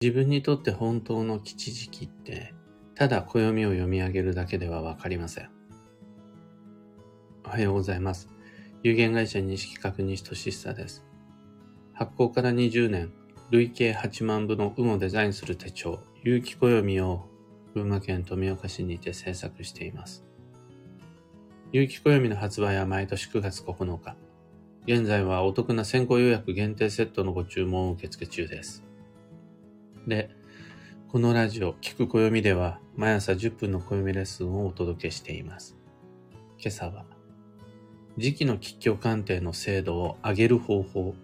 自分にとって本当の吉時期って、ただ暦を読み上げるだけではわかりません。おはようございます。有限会社西企画西俊久です。発行から20年、累計8万部の運をデザインする手帳、有機暦を群馬県富岡市にて制作しています。有機暦の発売は毎年9月9日。現在はお得な先行予約限定セットのご注文を受付中です。で、このラジオ、聞く暦では毎朝10分の暦レッスンをお届けしています。今朝は、時期の吉凶鑑定の精度を上げる方法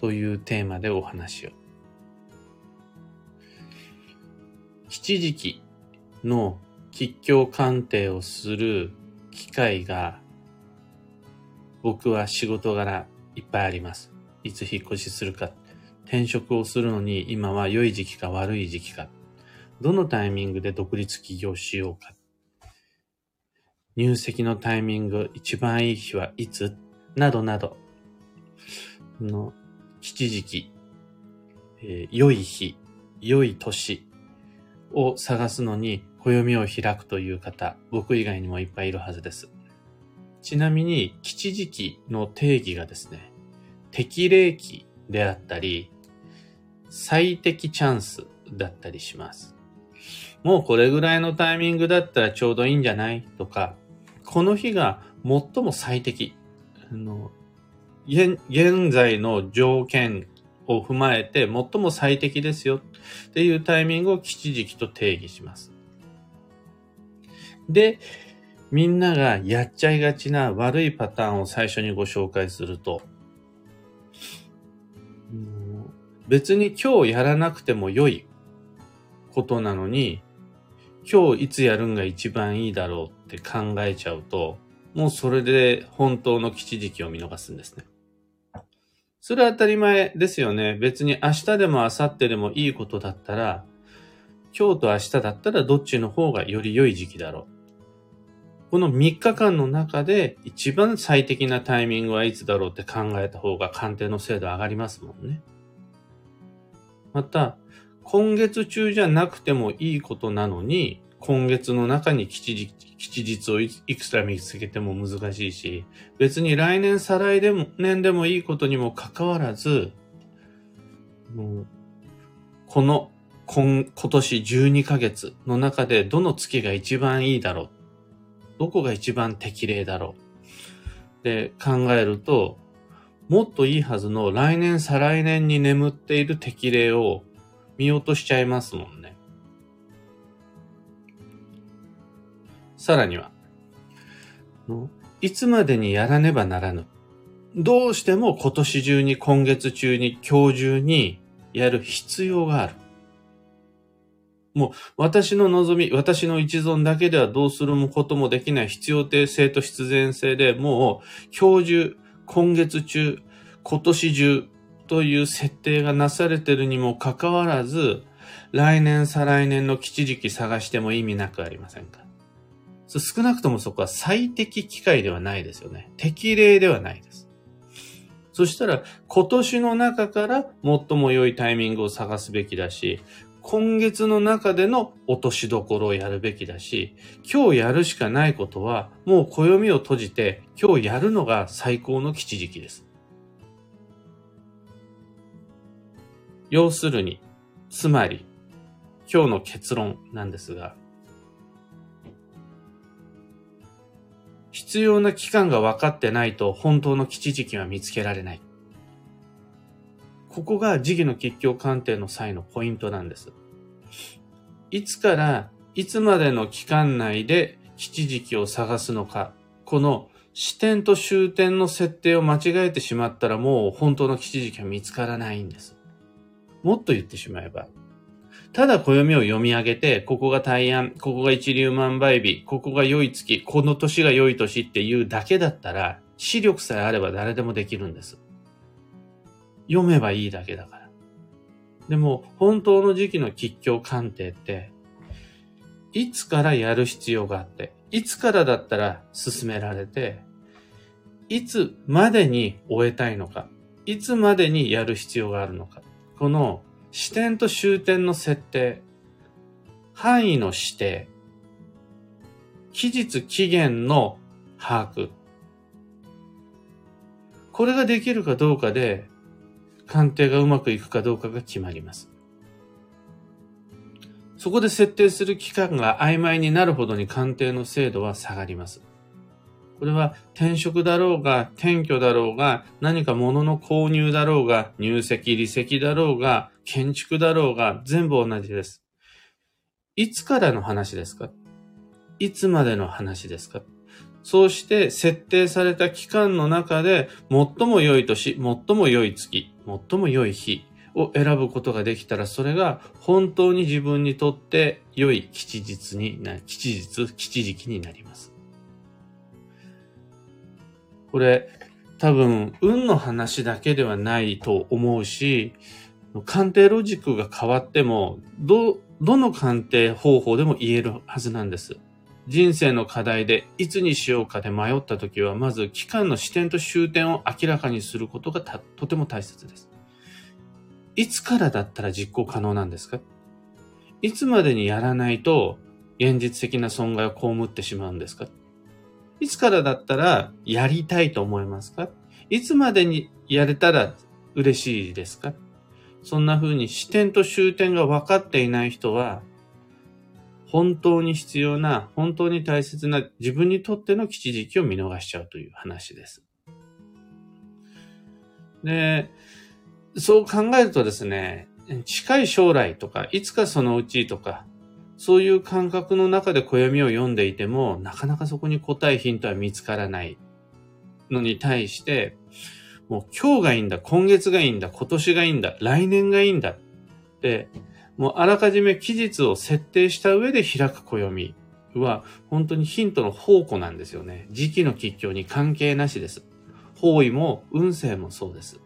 というテーマでお話を。吉時期の吉凶鑑定をする機会が僕は仕事柄いっぱいあります。いつ引っ越しするか、転職をするのに今は良い時期か悪い時期か、どのタイミングで独立起業しようか、入籍のタイミング、一番いい日はいつ？などなど。の吉時期、えー良い日、良い年。を探すのに暦を開くという方、僕以外にもいっぱいいるはずです。ちなみに、吉時期の定義がですね、適齢期であったり、最適チャンスだったりします。もうこれぐらいのタイミングだったらちょうどいいんじゃないとか、この日が最も最適。あの現現在の条件を踏まえて最も最適ですよっていうタイミングを吉時期と定義します。で、みんながやっちゃいがちな悪いパターンを最初にご紹介すると、別に今日やらなくても良いことなのに、今日いつやるんが一番いいだろうって考えちゃうと、もうそれで本当の吉時期を見逃すんですね。それは当たり前ですよね。別に明日でも明後日でもいいことだったら、今日と明日だったらどっちの方がより良い時期だろう。この3日間の中で一番最適なタイミングはいつだろうって考えた方が鑑定の精度上がりますもんね。また、今月中じゃなくてもいいことなのに、今月の中に吉日吉日をいくつか見つけても難しいし、別に来年再来でも年でもいいことにもかかわらず、もうこの今今年12ヶ月の中でどの月が一番いいだろう。どこが一番適齢だろう。で考えると、もっといいはずの来年再来年に眠っている適齢を見落としちゃいますもんね。さらには、いつまでにやらねばならぬ。どうしても今年中に今月中に今日中にやる必要がある。もう私の望み、私の一存だけではどうすることもできない必要性と必然性でもう今日中、今月中、今年中という設定がなされてるにもかかわらず、来年再来年の吉時期探しても意味なくありませんか？少なくともそこは最適機会ではないですよね。適齢ではないです。そしたら今年の中から最も良いタイミングを探すべきだし、今月の中での落としどころをやるべきだし、今日やるしかないことは、もう暦を閉じて、今日やるのが最高の吉時期です。要するに、つまり、今日の結論なんですが、必要な期間が分かってないと本当の吉時期は見つけられない。ここが時期の吉凶鑑定の際のポイントなんです。いつからいつまでの期間内で吉時期を探すのか、この視点と終点の設定を間違えてしまったらもう本当の吉時期は見つからないんです。もっと言ってしまえば、ただ暦を読み上げて、ここが大安、ここが一粒万倍日、ここが良い月、この年が良い年っていうだけだったら、視力さえあれば誰でもできるんです。読めばいいだけだから。でも、本当の時期の吉凶鑑定って、いつからやる必要があって、いつからだったら進められて、いつまでに終えたいのか、いつまでにやる必要があるのか、この視点と終点の設定、範囲の指定、期日期限の把握。これができるかどうかで、鑑定がうまくいくかどうかが決まります。そこで設定する期間が曖昧になるほどに鑑定の精度は下がります。これは転職だろうが、転居だろうが、何か物の購入だろうが、入籍、離籍だろうが、建築だろうが、全部同じです。いつからの話ですか？いつまでの話ですか？そうして設定された期間の中で最も良い年、最も良い月、最も良い日を選ぶことができたらそれが本当に自分にとって良い吉日にな、吉日、吉時期になります。これ多分運の話だけではないと思うし、鑑定ロジックが変わっても、ど、どの鑑定方法でも言えるはずなんです。人生の課題でいつにしようかで迷った時は、まず期間の視点と終点を明らかにすることがとても大切です。いつからだったら実行可能なんですか？いつまでにやらないと現実的な損害を被ってしまうんですか？いつからだったらやりたいと思いますか？いつまでにやれたら嬉しいですか？そんな風に視点と終点が分かっていない人は本当に必要な、本当に大切な自分にとっての吉時期を見逃しちゃうという話です。で、そう考えるとですね、近い将来とか、いつかそのうちとか、そういう感覚の中で暦を読んでいても、なかなかそこに答えヒントは見つからないのに対して、もう今日がいいんだ、今月がいいんだ、今年がいいんだ、来年がいいんだって、もうあらかじめ期日を設定した上で開く暦は本当にヒントの宝庫なんですよね。時期の吉凶に関係なしです。方位も運勢もそうです。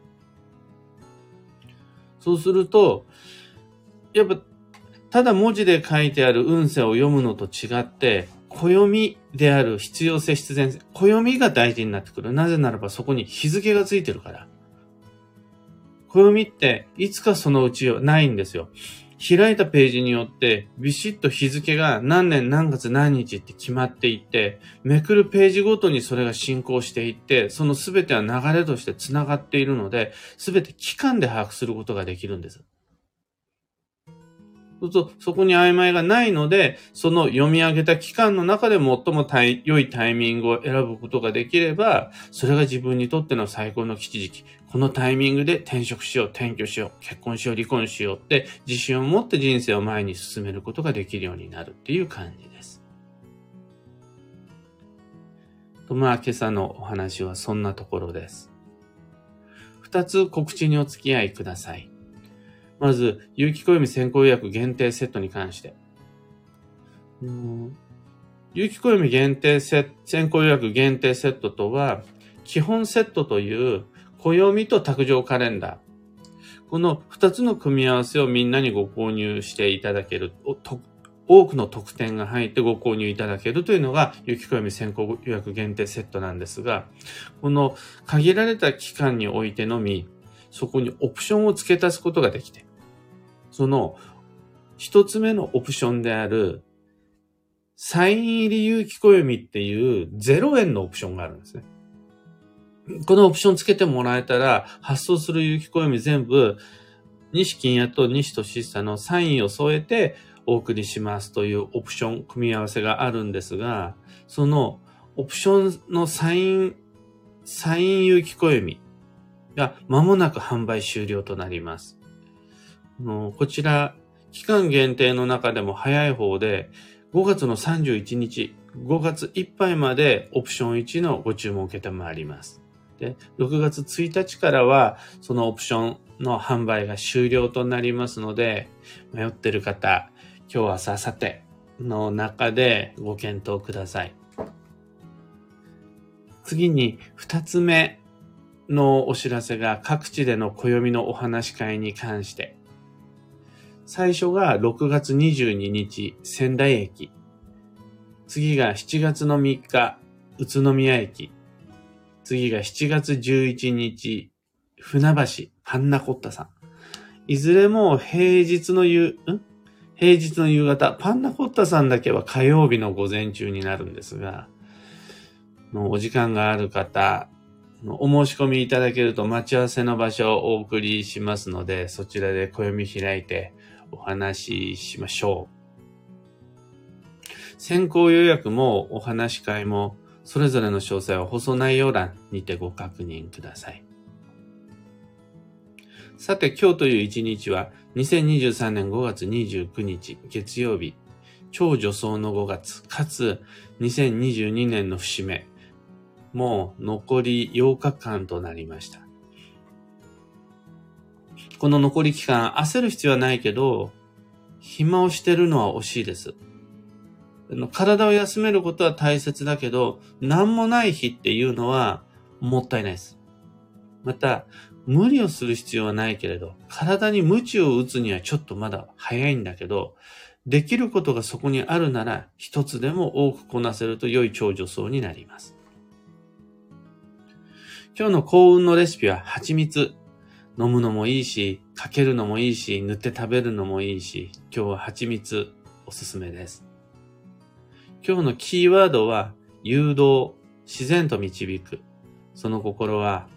そうすると、やっぱ、ただ文字で書いてある運勢を読むのと違って、暦である必要性必然性、暦が大事になってくる。なぜならばそこに日付がついてるから。暦っていつかそのうちないんですよ。開いたページによってビシッと日付が何年何月何日って決まっていって、めくるページごとにそれが進行していって、その全ては流れとして繋がっているので、全て期間で把握することができるんです。そうすると、そこに曖昧がないので、その読み上げた期間の中で最も良いタイミングを選ぶことができれば、それが自分にとっての最高の吉時期。このタイミングで転職しよう、転居しよう、結婚しよう、離婚しようって自信を持って人生を前に進めることができるようになるっていう感じです。と、まあ今朝のお話はそんなところです。二つ告知にお付き合いください。まず、有機暦先行予約限定セットに関して。有機暦限定セ先行予約限定セットとは、基本セットという暦と卓上カレンダー。この二つの組み合わせをみんなにご購入していただける、多くの特典が入ってご購入いただけるというのが、有機暦先行予約限定セットなんですが、この限られた期間においてのみ、そこにオプションを付け足すことができて、その一つ目のオプションである、サイン入り有機暦っていう0円のオプションがあるんですね。このオプションつけてもらえたら、発送する有機暦全部、西金屋と西俊久のサインを添えてお送りしますというオプション、組み合わせがあるんですが、そのオプションのサイン、サイン有機暦が間もなく販売終了となります。こちら、期間限定の中でも早い方で、5月の31日、5月いっぱいまでオプション1のご注文を受けてまいります。で、6月1日からは、そのオプションの販売が終了となりますので、迷ってる方、今日、明日、明後日の中でご検討ください。次に、二つ目のお知らせが各地での暦のお話し会に関して。最初が6月22日、仙台駅。次が7月の3日、宇都宮駅。次が7月11日、船橋、パンナコッタさん。いずれも平日の夕、ん？平日の夕方、パンナコッタさんだけは火曜日の午前中になるんですが、のお時間がある方、お申し込みいただけると待ち合わせの場所をお送りしますので、そちらで暦開いてお話ししましょう。先行予約もお話し会もそれぞれの詳細は放送内容欄にてご確認ください。さて今日という一日は2023年5月29日月曜日、超助走の5月、かつ2022年の節目、もう残り8日間となりました。この残り期間焦る必要はないけど、暇をしてるのは惜しいです。体を休めることは大切だけど、何もない日っていうのはもったいないです。また、無理をする必要はないけれど、体に鞭を打つにはちょっとまだ早いんだけど、できることがそこにあるなら、一つでも多くこなせると良い長女層になります。今日の幸運のレシピは蜂蜜。飲むのもいいし、かけるのもいいし、塗って食べるのもいいし、今日は蜂蜜おすすめです。今日のキーワードは、誘導、自然と導く。その心は、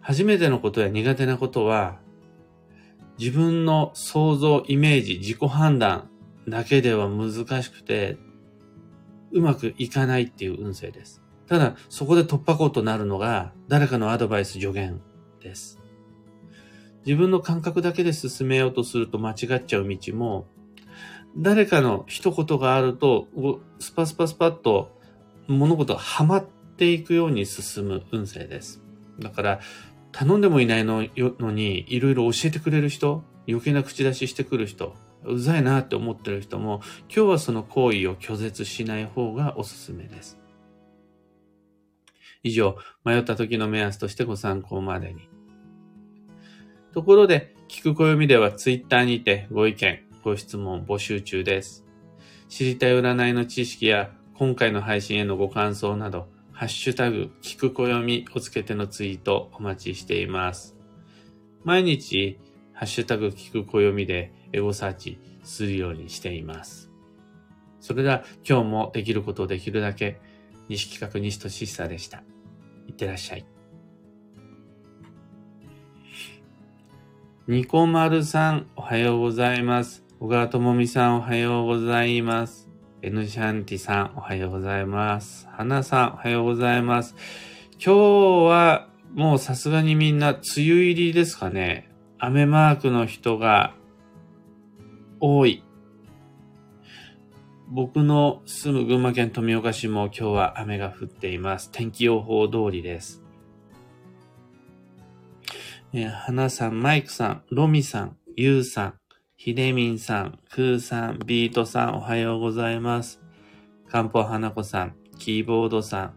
初めてのことや苦手なことは、自分の想像、イメージ、自己判断だけでは難しくて、うまくいかないっていう運勢です。ただ、そこで突破口となるのが、誰かのアドバイス助言です。自分の感覚だけで進めようとすると間違っちゃう道も、誰かの一言があると、スパスパスパッと物事がはまっていくように進む運勢です。だから、頼んでもいないのに、いろいろ教えてくれる人、余計な口出ししてくる人、うざいなって思ってる人も、今日はその行為を拒絶しない方がおすすめです。以上、迷った時の目安としてご参考までに。ところで、聞く暦ではツイッターにてご意見、ご質問募集中です。知りたい占いの知識や今回の配信へのご感想など、ハッシュタグ、聞く暦をつけてのツイートお待ちしています。毎日、ハッシュタグ、聞く暦でエゴサーチするようにしています。それでは今日もできることをできるだけ、西企画西俊久でした。いってらっしゃい。ニコマルさん、おはようございます。小川智美さん、おはようございます。エヌシャンティさん、おはようございます。花さん、おはようございます。今日は、もうさすがにみんな、梅雨入りですかね。雨マークの人が多い。僕の住む群馬県富岡市も今日は雨が降っています。天気予報通りです。えー、花さん、マイクさん、ロミさん、ユウさん、ヒデミンさん、クーさん、ビートさん、おはようございます。漢方花子さん、キーボードさ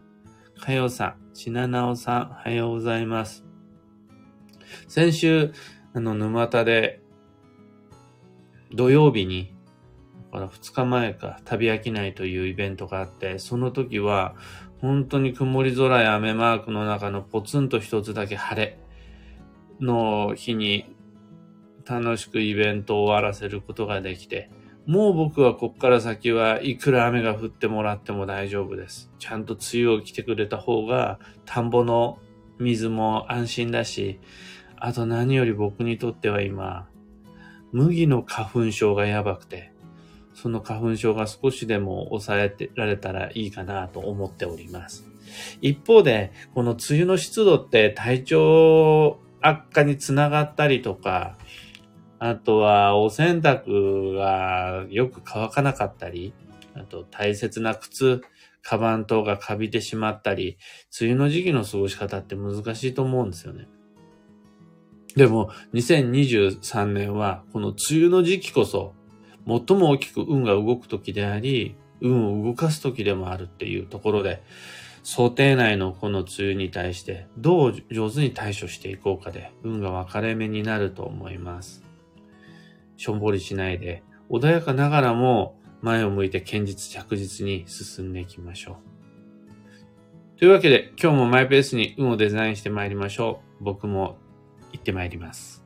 ん、かよさん、ちななおさん、おはようございます。先週、あの、沼田で、土曜日に、だから2日前か、旅飽きないというイベントがあって、その時は、本当に曇り空や雨マークの中のポツンと一つだけ晴れ。の日に楽しくイベントを終わらせることができて、もう僕はこっから先はいくら雨が降ってもらっても大丈夫です。ちゃんと梅雨を来てくれた方が田んぼの水も安心だし、あと何より僕にとっては今、麦の花粉症がやばくて、その花粉症が少しでも抑えてられたらいいかなと思っております。一方で、この梅雨の湿度って体調悪化につながったりとか、あとはお洗濯がよく乾かなかったり、あと大切な靴、カバン等がカビてしまったり、梅雨の時期の過ごし方って難しいと思うんですよね。でも、2023年は、この梅雨の時期こそ、最も大きく運が動く時であり、運を動かす時でもあるっていうところで、想定内のこの梅雨に対してどう上手に対処していこうかで運が分かれ目になると思います。しょんぼりしないで穏やかながらも前を向いて堅実着実に進んでいきましょう。というわけで今日もマイペースに運をデザインして参りましょう。僕も行って参ります。